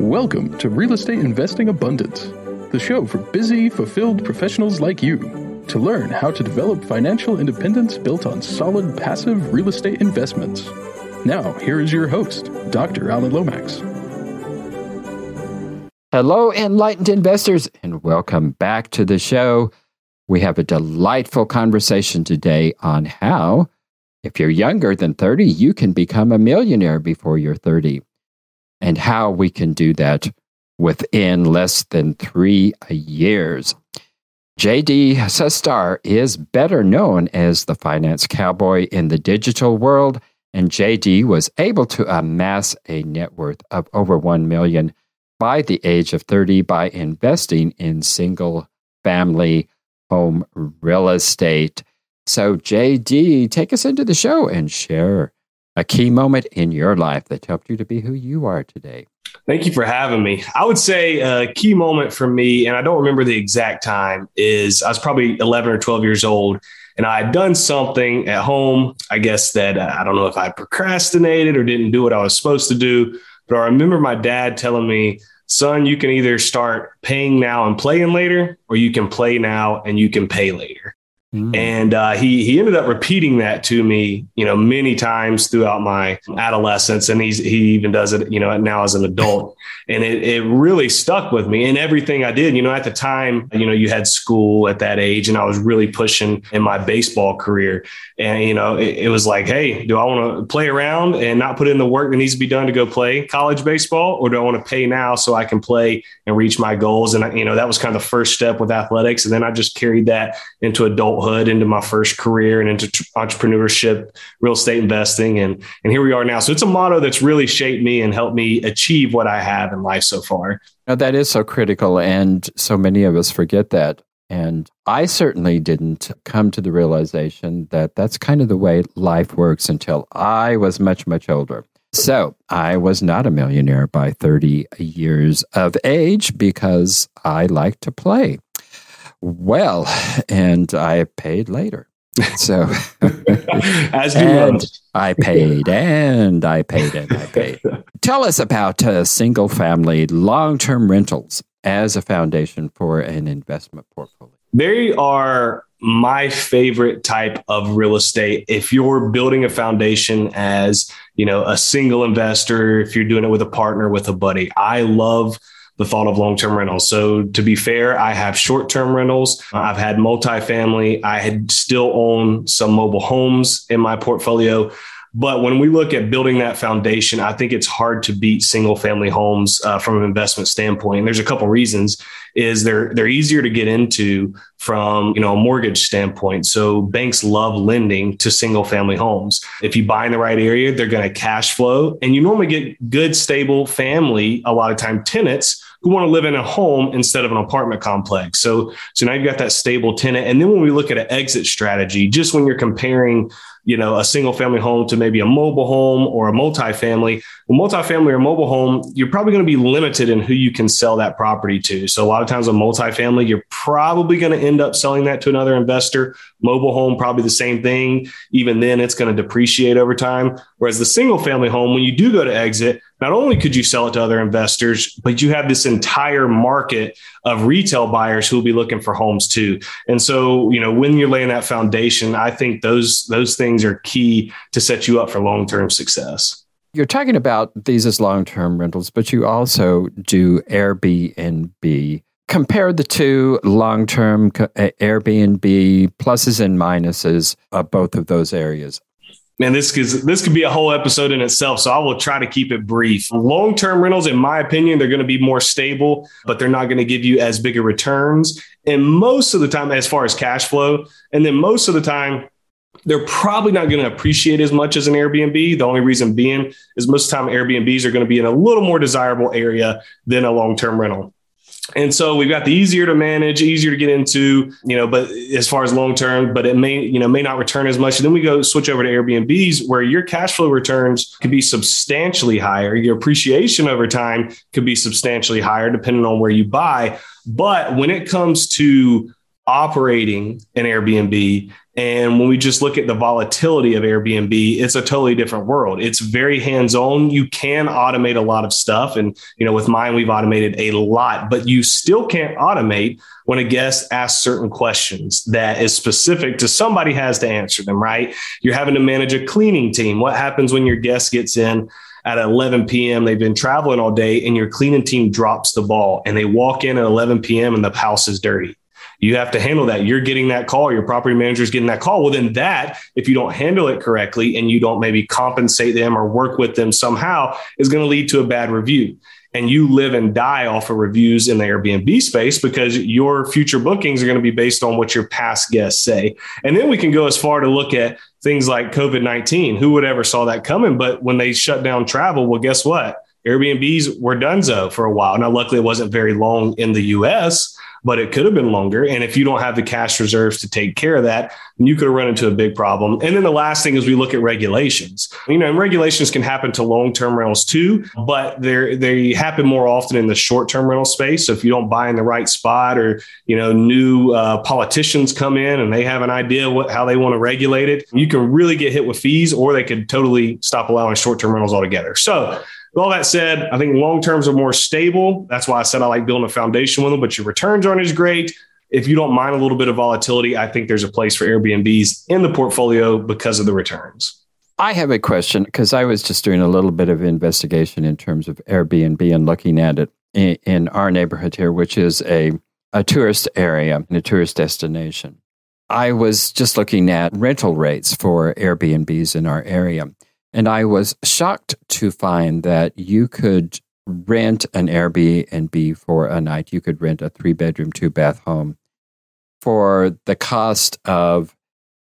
Welcome to Real Estate Investing Abundance, the show for busy, fulfilled professionals like you to learn how to develop financial independence built on solid passive real estate investments. Now, here is your host, Dr. Alan Lomax. Hello, enlightened investors, and welcome back to the show. We have a delightful conversation today on how, if you're younger than 30, you can become a millionaire before you're 30 and how we can do that within less than three years. JD Sestar is better known as the finance cowboy in the digital world, and JD was able to amass a net worth of over 1 million by the age of 30 by investing in single family home real estate. So, JD, take us into the show and share a key moment in your life that helped you to be who you are today. Thank you for having me. I would say a key moment for me, and I don't remember the exact time, is I was probably 11 or 12 years old and I had done something at home. I guess that I don't know if I procrastinated or didn't do what I was supposed to do, but I remember my dad telling me, son, you can either start paying now and playing later, or you can play now and you can pay later. Mm. And uh, he he ended up repeating that to me, you know, many times throughout my adolescence, and he's he even does it, you know, now as an adult, and it it really stuck with me in everything I did. You know, at the time, you know, you had school at that age, and I was really pushing in my baseball career, and you know, it, it was like, hey, do I want to play around and not put in the work that needs to be done to go play college baseball, or do I want to pay now so I can play and reach my goals? And you know, that was kind of the first step with athletics, and then I just carried that into adulthood adulthood into my first career and into entrepreneurship, real estate investing, and and here we are now. So it's a motto that's really shaped me and helped me achieve what I have in life so far. Now that is so critical, and so many of us forget that. And I certainly didn't come to the realization that that's kind of the way life works until I was much, much older. So I was not a millionaire by 30 years of age because I like to play. Well, and I paid later. So, as do and I paid and I paid and I paid. Tell us about uh, single family long term rentals as a foundation for an investment portfolio. They are my favorite type of real estate. If you're building a foundation as you know a single investor, if you're doing it with a partner, with a buddy, I love the thought of long term rentals. So, to be fair, I have short term rentals. I've had multifamily. I had still own some mobile homes in my portfolio. But when we look at building that foundation, I think it's hard to beat single family homes uh, from an investment standpoint. And there's a couple reasons is they're they're easier to get into from you know a mortgage standpoint. So banks love lending to single family homes. If you buy in the right area, they're going to cash flow, and you normally get good stable family a lot of time tenants who want to live in a home instead of an apartment complex. So, so now you've got that stable tenant. And then when we look at an exit strategy, just when you're comparing, you know, a single family home to maybe a mobile home or a multifamily, well, multifamily or mobile home, you're probably going to be limited in who you can sell that property to. So a lot of times a multifamily, you're probably going to end up selling that to another investor. Mobile home, probably the same thing. Even then, it's going to depreciate over time. Whereas the single family home, when you do go to exit, not only could you sell it to other investors, but you have this entire market of retail buyers who will be looking for homes too. And so, you know, when you're laying that foundation, I think those those things are key to set you up for long-term success. You're talking about these as long-term rentals, but you also do Airbnb. Compare the two long-term uh, Airbnb pluses and minuses of both of those areas man, this could this could be a whole episode in itself. So I will try to keep it brief. Long term rentals, in my opinion, they're going to be more stable, but they're not going to give you as big of returns. And most of the time, as far as cash flow, and then most of the time. They're probably not going to appreciate as much as an Airbnb. The only reason being is most of the time Airbnbs are going to be in a little more desirable area than a long term rental. And so we've got the easier to manage, easier to get into, you know, but as far as long term, but it may, you know, may not return as much. And then we go switch over to Airbnbs where your cash flow returns could be substantially higher. Your appreciation over time could be substantially higher depending on where you buy. But when it comes to operating an Airbnb and when we just look at the volatility of Airbnb, it's a totally different world. It's very hands on. You can automate a lot of stuff. And, you know, with mine, we've automated a lot, but you still can't automate when a guest asks certain questions that is specific to somebody has to answer them, right? You're having to manage a cleaning team. What happens when your guest gets in? at 11 p.m. They've been traveling all day, and your cleaning team drops the ball and they walk in at 11 p.m. and the house is dirty you have to handle that. You're getting that call, your property manager is getting that call. Well, then that, if you don't handle it correctly and you don't maybe compensate them or work with them somehow, is going to lead to a bad review. And you live and die off of reviews in the Airbnb space because your future bookings are going to be based on what your past guests say. And then we can go as far to look at things like COVID 19. Who would ever saw that coming? But when they shut down travel, well, guess what? Airbnbs were donezo for a while. Now, luckily, it wasn't very long in the US, but it could have been longer. And if you don't have the cash reserves to take care of that, then you could have run into a big problem. And then the last thing is we look at regulations. You know, and regulations can happen to long-term rentals too, but they they happen more often in the short-term rental space. So if you don't buy in the right spot, or you know, new uh, politicians come in and they have an idea what how they want to regulate it, you can really get hit with fees, or they could totally stop allowing short-term rentals altogether. So with all that said, I think long terms are more stable. That's why I said I like building a foundation with them, but your returns aren't as great. If you don't mind a little bit of volatility, I think there's a place for Airbnbs in the portfolio because of the returns. I have a question because I was just doing a little bit of investigation in terms of Airbnb and looking at it in, in our neighborhood here, which is a, a tourist area and a tourist destination. I was just looking at rental rates for Airbnbs in our area. And I was shocked to find that you could rent an Airbnb for a night. You could rent a three bedroom, two bath home for the cost of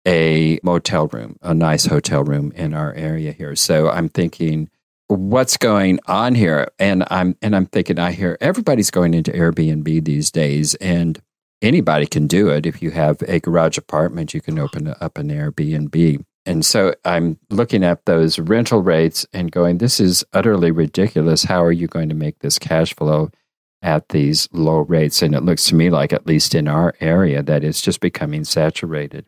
a motel room, a nice hotel room in our area here. So I'm thinking, what's going on here? And I'm and I'm thinking, I hear everybody's going into Airbnb these days, and anybody can do it. If you have a garage apartment, you can open up an Airbnb. And so I'm looking at those rental rates and going, this is utterly ridiculous. How are you going to make this cash flow at these low rates? And it looks to me like, at least in our area, that it's just becoming saturated.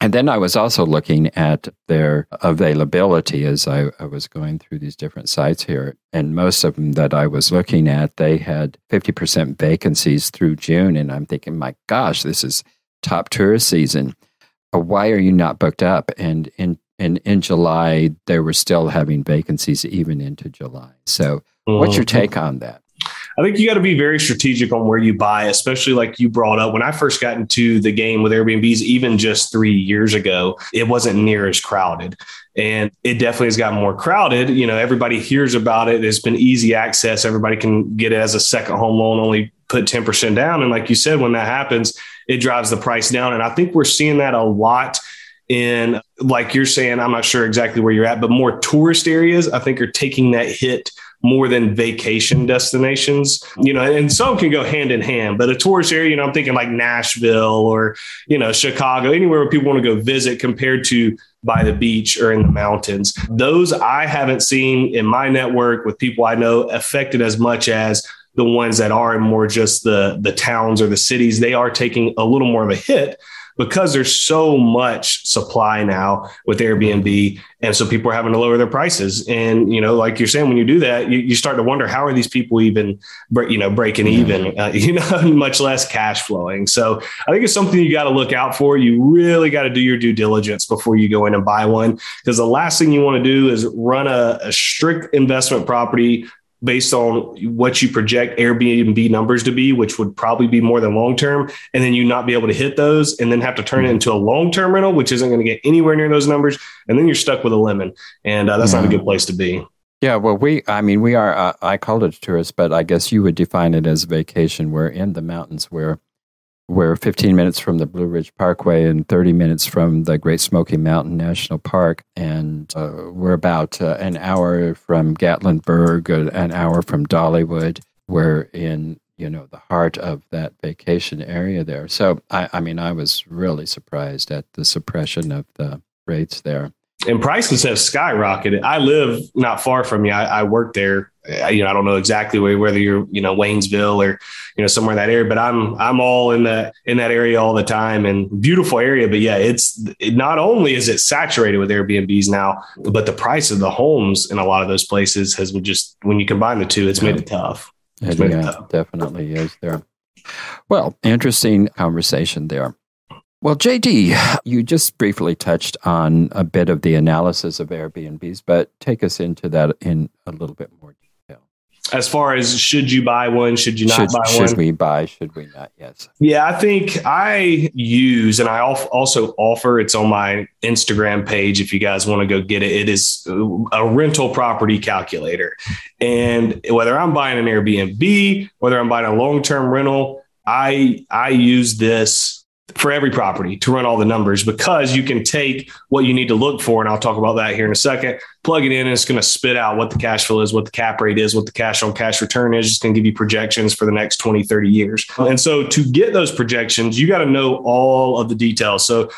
And then I was also looking at their availability as I, I, was going through these different sites here. And most of them that I was looking at, they had 50% vacancies through June. And I'm thinking, my gosh, this is top tourist season why are you not booked up? And in in in July, they were still having vacancies even into July. So, what's your mm-hmm. take on that? I think you got to be very strategic on where you buy, especially like you brought up. When I first got into the game with Airbnbs, even just three years ago, it wasn't near as crowded. And it definitely has gotten more crowded. You know, everybody hears about it. It's been easy access. Everybody can get it as a second home loan, only put 10% down. And like you said, when that happens, it drives the price down. And I think we're seeing that a lot in, like you're saying, I'm not sure exactly where you're at, but more tourist areas, I think are taking that hit more than vacation destinations, you know, and some can go hand in hand, but a tourist area, you know, I'm thinking like Nashville or, you know, Chicago, anywhere where people want to go visit compared to by the beach or in the mountains. Those I haven't seen in my network with people I know affected as much as the ones that are in more just the the towns or the cities, they are taking a little more of a hit because there's so much supply now with Airbnb. And so people are having to lower their prices. And, you know, like you're saying, when you do that, you, you start to wonder, how are these people even, you know, breaking even, uh, you know, much less cash flowing. So I think it's something you got to look out for. You really got to do your due diligence before you go in and buy one. Because the last thing you want to do is run a, a strict investment property based on what you project Airbnb numbers to be, which would probably be more than long term, and then you not be able to hit those and then have to turn it into a long term rental, which isn't going to get anywhere near those numbers. And then you're stuck with a lemon. And uh, that's yeah. not a good place to be. Yeah, well, we, I mean, we are, uh, I call it a tourist, but I guess you would define it as vacation. We're in the mountains where we're 15 minutes from the Blue Ridge Parkway and 30 minutes from the Great Smoky Mountain National Park. And uh, we're about uh, an hour from Gatlinburg, uh, an hour from Dollywood. We're in, you know, the heart of that vacation area there. So, I, I mean, I was really surprised at the suppression of the rates there and prices have skyrocketed. I live not far from you. I, I work there you know, I don't know exactly where, whether you're, you know, Waynesville or, you know, somewhere in that area, but I'm, I'm all in that, in that area all the time and beautiful area. But yeah, it's it, not only is it saturated with Airbnbs now, but the price of the homes in a lot of those places has just, when you combine the two, it's made it tough. It's it, yeah, it definitely is there. Well, interesting conversation there. Well, JD, you just briefly touched on a bit of the analysis of Airbnbs, but take us into that in a little bit more detail. As far as should you buy one, should you not should, buy one? Should we buy, should we not? Yes. Yeah, I think I use and I also offer it's on my Instagram page if you guys want to go get it. It is a rental property calculator. And whether I'm buying an Airbnb, whether I'm buying a long-term rental, I I use this for every property to run all the numbers because you can take what you need to look for. And I'll talk about that here in a second, plug it in, and it's going to spit out what the cash flow is, what the cap rate is, what the cash on cash return is. It's going to give you projections for the next 20, 30 years. And so to get those projections, you got to know all of the details. So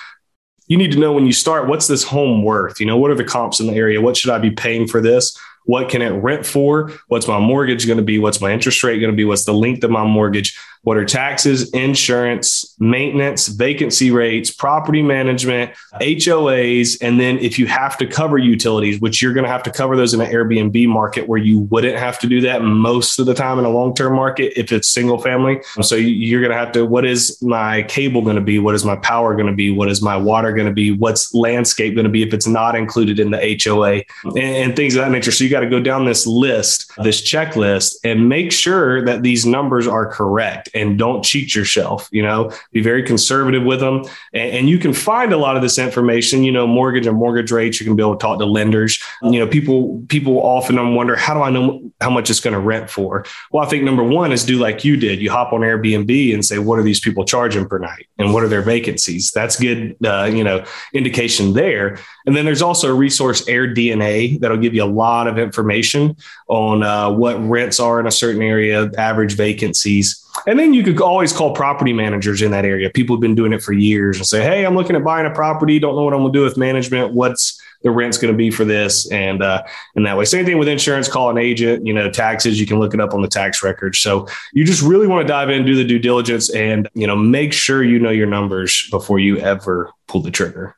you need to know when you start, what's this home worth? You know, what are the comps in the area? What should I be paying for this? What can it rent for? What's my mortgage going to be? What's my interest rate going to be? What's the length of my mortgage? What are taxes, insurance, maintenance, vacancy rates, property management, HOAs? And then if you have to cover utilities, which you're going to have to cover those in an Airbnb market where you wouldn't have to do that most of the time in a long term market if it's single family. So you're going to have to, what is my cable going to be? What is my power going to be? What is my water going to be? What's landscape going to be if it's not included in the HOA and, and things of that nature? So you got to go down this list, this checklist, and make sure that these numbers are correct and don't cheat yourself. You know, be very conservative with them. And, and, you can find a lot of this information, you know, mortgage and mortgage rates. You can be able to talk to lenders. You know, people, people often wonder, how do I know how much it's going to rent for? Well, I think number one is do like you did. You hop on Airbnb and say, what are these people charging per night? And what are their vacancies? That's good, uh, you know, indication there. And then there's also a resource, AirDNA, that'll give you a lot of information on uh, what rents are in a certain area, average vacancies. And then you could always call property managers in that area. People have been doing it for years and say, Hey, I'm looking at buying a property. Don't know what I'm going to do with management. What's the rent's going to be for this? And, uh, that way, same thing with insurance, call an agent, you know, taxes, you can look it up on the tax records. So you just really want to dive in, do the due diligence and, you know, make sure you know your numbers before you ever pull the trigger.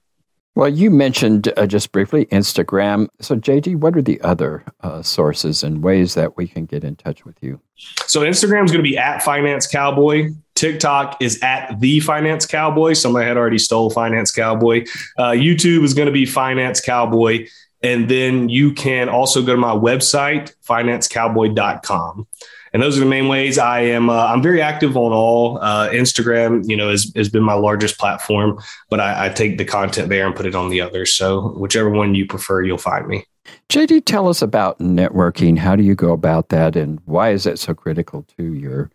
Well, you mentioned uh, just briefly Instagram. So, JD, what are the other uh, sources and ways that we can get in touch with you? So, Instagram is going to be at Finance Cowboy. TikTok is at the Finance Cowboy. Somebody had already stole Finance Cowboy. Uh, YouTube is going to be Finance Cowboy. And then you can also go to my website, financecowboy.com and those are the main ways I am. Uh, I'm very active on all. Uh, Instagram, you know, has, has been my largest platform, but I, I take the content there and put it on the others. So whichever one you prefer, you'll find me. JD, tell us about networking. How do you go about that, and why is it so critical to your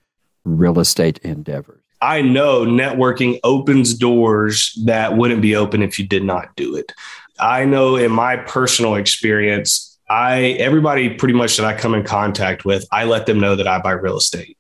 real estate endeavors? I know networking opens doors that wouldn't be open if you did not do it. I know in my personal experience, I everybody pretty much that I come in contact with, I let them know that I buy real estate.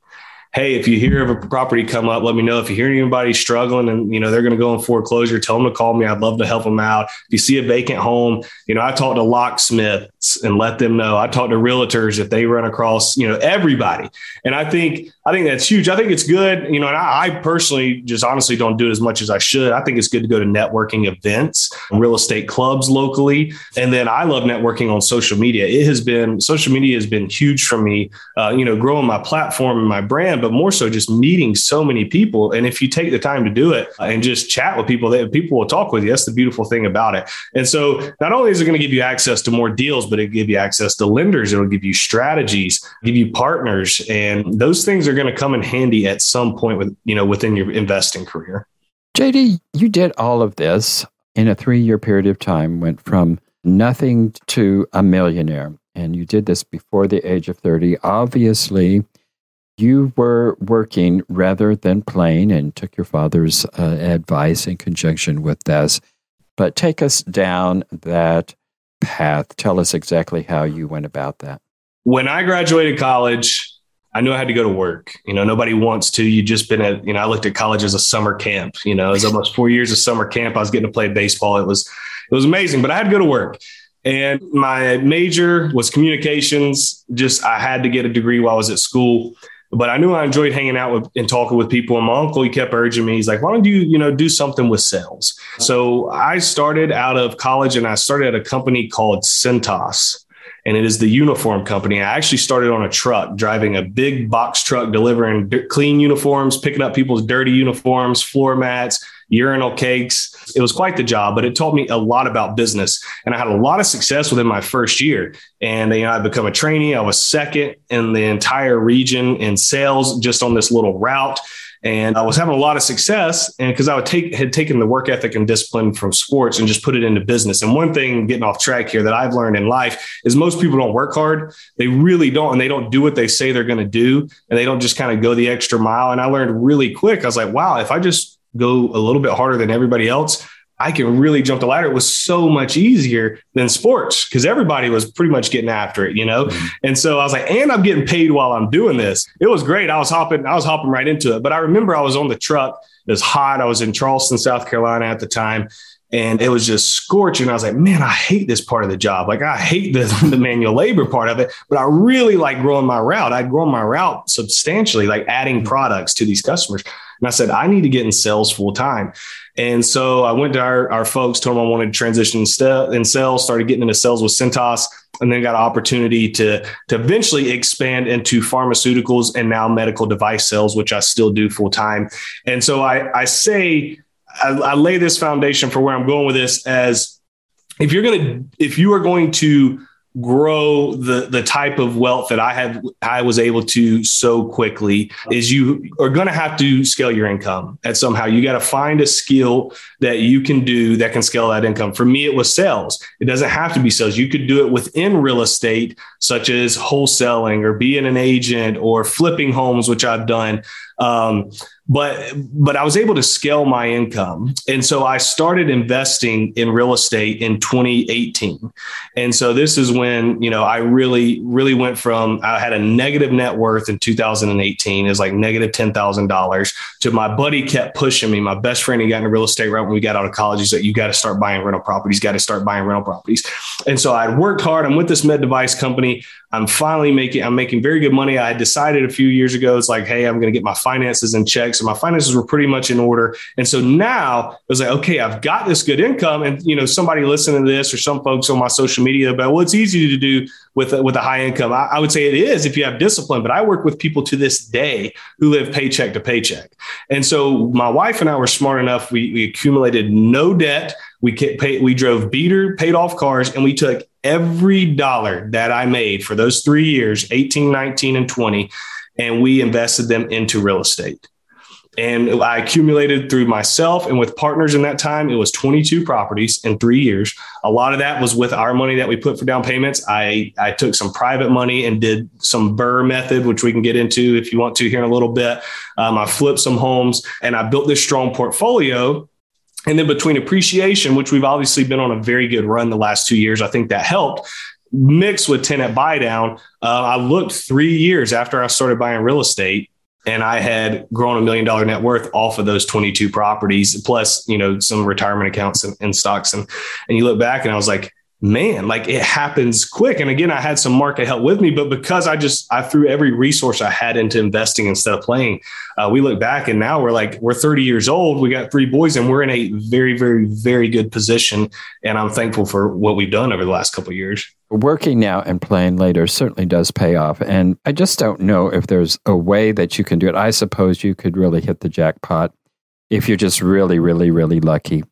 Hey, if you hear of a property come up, let me know. If you hear anybody struggling and you know they're going to go in foreclosure, tell them to call me. I'd love to help them out. If you see a vacant home, you know I talk to locksmiths and let them know. I talk to realtors if they run across you know everybody, and I think I think that's huge. I think it's good, you know, and I, I, personally just honestly don't do it as much as I should. I think it's good to go to networking events, real estate clubs locally. And then I love networking on social media. It has been, social media has been huge for me, uh, you know, growing my platform and my brand, but more so just meeting so many people. And if you take the time to do it and just chat with people, that people will talk with you. That's the beautiful thing about it. And so not only is it going to give you access to more deals, but it give you access to lenders. It'll give you strategies, give you partners. And those things are going to come in handy at some point with you know within your investing career. JD, you did all of this in a three year period of time, went from nothing to a millionaire, and you did this before the age of 30. Obviously, you were working rather than playing and took your father's uh, advice in conjunction with this. But take us down that path. Tell us exactly how you went about that. When I graduated college, I knew I had to go to work. You know, nobody wants to. You just been at, you know, I looked at college as a summer camp. You know, it was almost four years of summer camp. I was getting to play baseball. It was, it was amazing, but I had to go to work. And my major was communications. Just I had to get a degree while I was at school. But I knew I enjoyed hanging out with and talking with people. And my uncle, he kept urging me. He's like, "Why don't you, you know, do something with sales?" So I started out of college, and I started at a company called Cintas and it is the uniform company. I actually started on a truck, driving a big box truck, delivering d- clean uniforms, picking up people's dirty uniforms, floor mats, urinal cakes. It was quite the job, but it taught me a lot about business. And I had a lot of success within my first year. And you know, I become a trainee. I was second in the entire region in sales just on this little route and I was having a lot of success. And because I would take had taken the work ethic and discipline from sports and just put it into business. And one thing getting off track here that I've learned in life is most people don't work hard. They really don't, and they don't do what they say they're going to do, and they don't just kind of go the extra mile. And I learned really quick. I was like, wow, if I just go a little bit harder than everybody else, I can really jump the ladder. It was so much easier than sports because everybody was pretty much getting after it, you know? Mm-hmm. And so I was like, and I'm getting paid while I'm doing this. It was great. I was hopping, I was hopping right into it. But I remember I was on the truck. It was hot. I was in Charleston, South Carolina at the time. And it was just scorching. I was like, man, I hate this part of the job. Like, I hate the, the manual labor part of it, but I really like growing my route. I'd grown my route substantially, like adding mm-hmm. products to these customers. And I said, I need to get in sales full time. And so I went to our, our folks, told them I wanted to transition in sales, started getting into sales with Cintas, and then got an opportunity to, to eventually expand into pharmaceuticals and now medical device sales, which I still do full time. And so I, I say, I, I lay this foundation for where I'm going with this as if you're going to, if you are going to grow the the type of wealth that I have I was able to so quickly is you are going to have to scale your income at somehow. You got to find a skill that you can do that can scale that income. For me it was sales. It doesn't have to be sales. You could do it within real estate such as wholesaling or being an agent or flipping homes which I've done um, but but I was able to scale my income, and so I started investing in real estate in 2018. And so this is when you know I really really went from I had a negative net worth in 2018 is like negative ten thousand dollars to my buddy kept pushing me. My best friend he got into real estate right when we got out of college. He said you got to start buying rental properties. Got to start buying rental properties. And so I worked hard. I'm with this med device company. I'm finally making I'm making very good money. I decided a few years ago it's like hey I'm going to get my finances in check. So my finances were pretty much in order. And so now it was like, okay, I've got this good income. And, you know, somebody listening to this or some folks on my social media about, well, it's easy to do with, with a high income. I, I would say it is if you have discipline, but I work with people to this day who live paycheck to paycheck. And so my wife and I were smart enough. We, we accumulated no debt. We pay, we drove beater, paid off cars, and we took every dollar that I made for those three years, 18, 19, and 20, and we invested them into real estate. And I accumulated through myself and with partners in that time, it was 22 properties in three years. A lot of that was with our money that we put for down payments. I, I took some private money and did some BRRRR method, which we can get into if you want to here in a little bit. Um, I flipped some homes and I built this strong portfolio. And then between appreciation, which we've obviously been on a very good run the last two years, I think that helped mixed with tenant buy down. Uh, I looked three years after I started buying real estate and I had grown a million dollar net worth off of those 22 properties, plus, you know, some retirement accounts and, and, stocks. And, and you look back and I was like, man, like it happens quick. And again, I had some market help with me, but because I just, I threw every resource I had into investing instead of playing, uh, we look back and now we're like, we're 30 years old. We got three boys and we're in a very, very, very good position. And I'm thankful for what we've done over the last couple years working now and playing later certainly does pay off. And I just don't know if there's a way that you can do it. I suppose you could really hit the jackpot if you're just really, really, really lucky.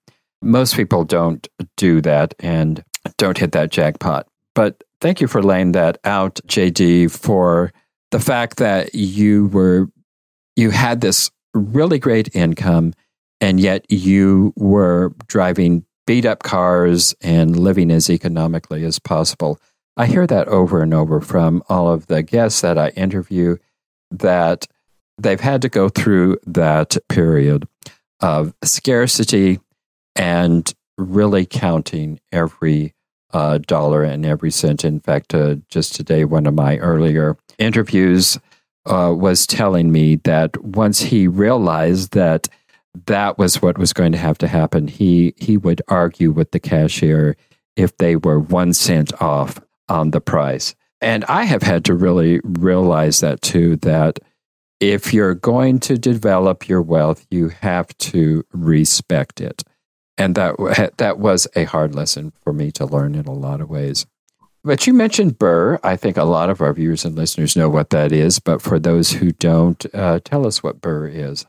Most people don't do that and don't hit that jackpot. But thank you for laying that out, JD, for the fact that you were you had this really great income and yet you were driving beat up cars and living as economically as possible. I hear that over and over from all of the guests that I interview that they've had to go through that period of scarcity and really counting every uh, dollar and every cent. In fact, uh, just today, one of my earlier interviews uh, was telling me that once he realized that that was what was going to have to happen. He he would argue with the cashier if they were one cent off on the price. And I have had to really realize that too, that if you're going to develop your wealth, you have to respect it. And that, that was a hard lesson for me to learn in a lot of ways. But you mentioned BRRRR. I think a lot of our viewers and listeners know what that is. But for those who don't, uh, tell us what BRRRR is.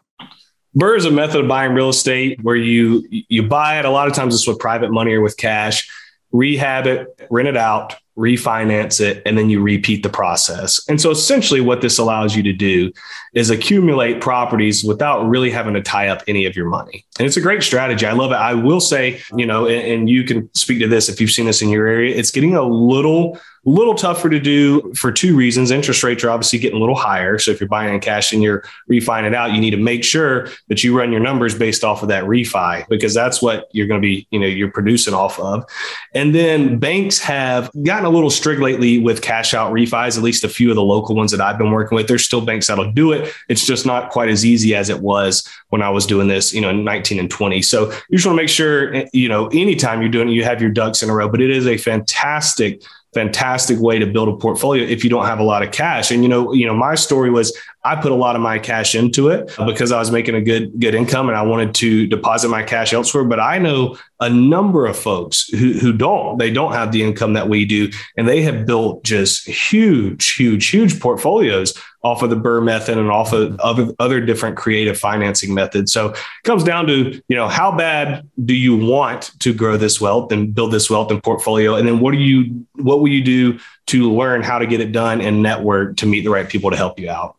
BRRRR is a method of buying real estate where you you buy it. A lot of times it's with private money or with cash, rehab it, rent it out, refinance it, and then you repeat the process. And so essentially what this allows you to do is accumulate properties without really having to tie up any of your money. And it's a great strategy. I love it. I will say, you know, and, and you can speak to this if you've seen this in your area, it's getting a little little tougher to do for two reasons. Interest rates are obviously getting a little higher. So if you're buying in cash and you're refining it out, you need to make sure that you run your numbers based off of that refi because that's what you're going to be, you know, you're producing off of. And then banks have gotten a little strict lately with cash out refis, at least a few of the local ones that I've been working with. There's still banks that'll do it. It's just not quite as easy as it was when I was doing this, you know, in 19 and 20. So you just want to make sure, eh, you know, anytime you're doing it, you have your ducks in a row, but it is a fantastic fantastic way to build a portfolio if you don't have a lot of cash. And you know, you know, my story was I put a lot of my cash into it because I was making a good good income and I wanted to deposit my cash elsewhere. But I know a number of folks who, who don't. They don't have the income that we do, and they have built just huge, huge, huge portfolios off of the BRRRR method and off of other, other different creative financing methods. So it comes down to, you know, how bad do you want to grow this wealth and build this wealth and portfolio? And then what do you what will you do to learn how to get it done and network to meet the right people to help you out?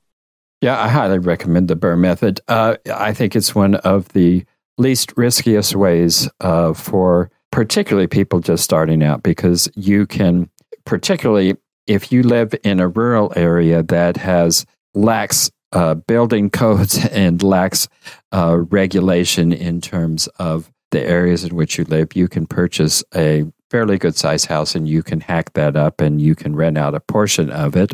Yeah, I highly recommend the BRRRR method. Uh, I think it's one of the least riskiest ways uh, for particularly people just starting out because you can, particularly if you live in a rural area that has lacks uh, building codes and lacks uh, regulation in terms of the areas in which you live, you can purchase a fairly good size house and you can hack that up and you can rent out a portion of it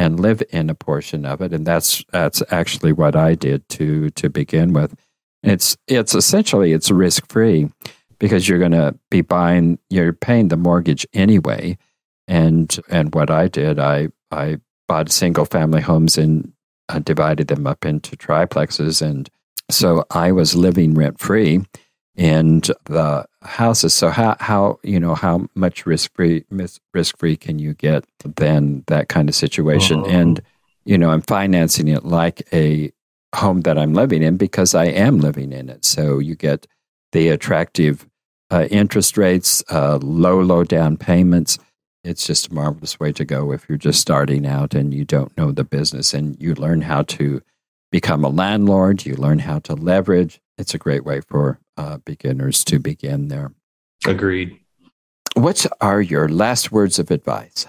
and live in a portion of it. And that's that's actually what I did to to begin with. It's it's essentially it's risk free because you're going to be buying you're paying the mortgage anyway. And and what I did, I I bought single family homes and uh, divided them up into triplexes, and so I was living rent free and the houses. So how how you know how much risk free risk free can you get then that kind of situation? Uh-huh. And you know I'm financing it like a home that I'm living in because I am living in it. So you get the attractive uh, interest rates, uh, low low down payments. It's just a marvelous way to go if you're just starting out and you don't know the business and you learn how to become a landlord. You learn how to leverage. It's a great way for uh, beginners to begin there. Agreed. What are your last words of advice?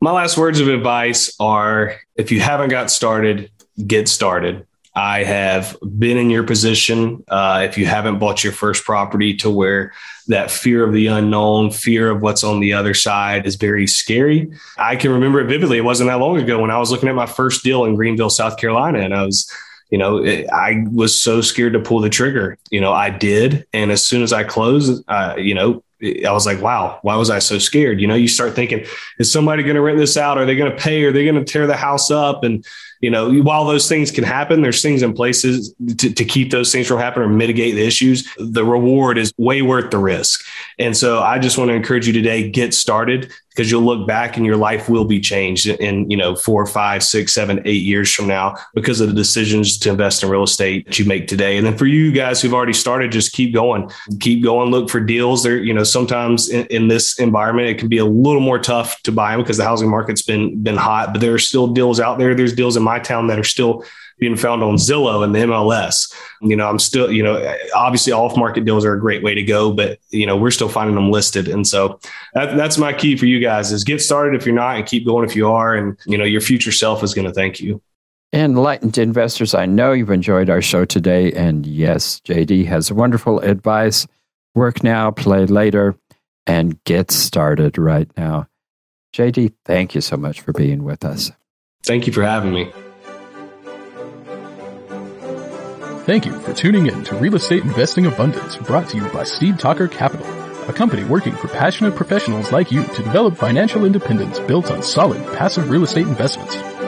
My last words of advice are if you haven't got started, get started. I have been in your position. Uh, if you haven't bought your first property, to where that fear of the unknown, fear of what's on the other side is very scary. I can remember it vividly. It wasn't that long ago when I was looking at my first deal in Greenville, South Carolina, and I was you know, it, I was so scared to pull the trigger. You know, I did. And as soon as I closed, uh, you know, I was like, wow, why was I so scared? You know, you start thinking, is somebody going to rent this out? Are they going to pay? Are they going to tear the house up? And, you know, while those things can happen, there's things in places to, to keep those things from happening or mitigate the issues. The reward is way worth the risk. And so I just want to encourage you today, get started because you'll look back and your life will be changed in, you know, four, five, six, seven, eight years from now because of the decisions to invest in real estate that you make today. And then for you guys who've already started, just keep going, keep going, look for deals there. You know, sometimes in, in this environment, it can be a little more tough to buy them because the housing market's been, been hot, but there are still deals out there. There's deals in my town that are still being found on Zillow and the MLS. You know, I'm still, you know, obviously off market deals are a great way to go, but you know, we're still finding them listed. And so that, that's my key for you guys is get started if you're not and keep going if you are. And, you know, your future self is going to thank you. Enlightened investors, I know you've enjoyed our show today. And yes, JD has wonderful advice. Work now, play later, and get started right now. JD, thank you so much for being with us. Thank you for having me. Thank you for tuning in to Real Estate Investing Abundance brought to you by Steve Talker Capital, a company working for passionate professionals like you to develop financial independence built on solid passive real estate investments.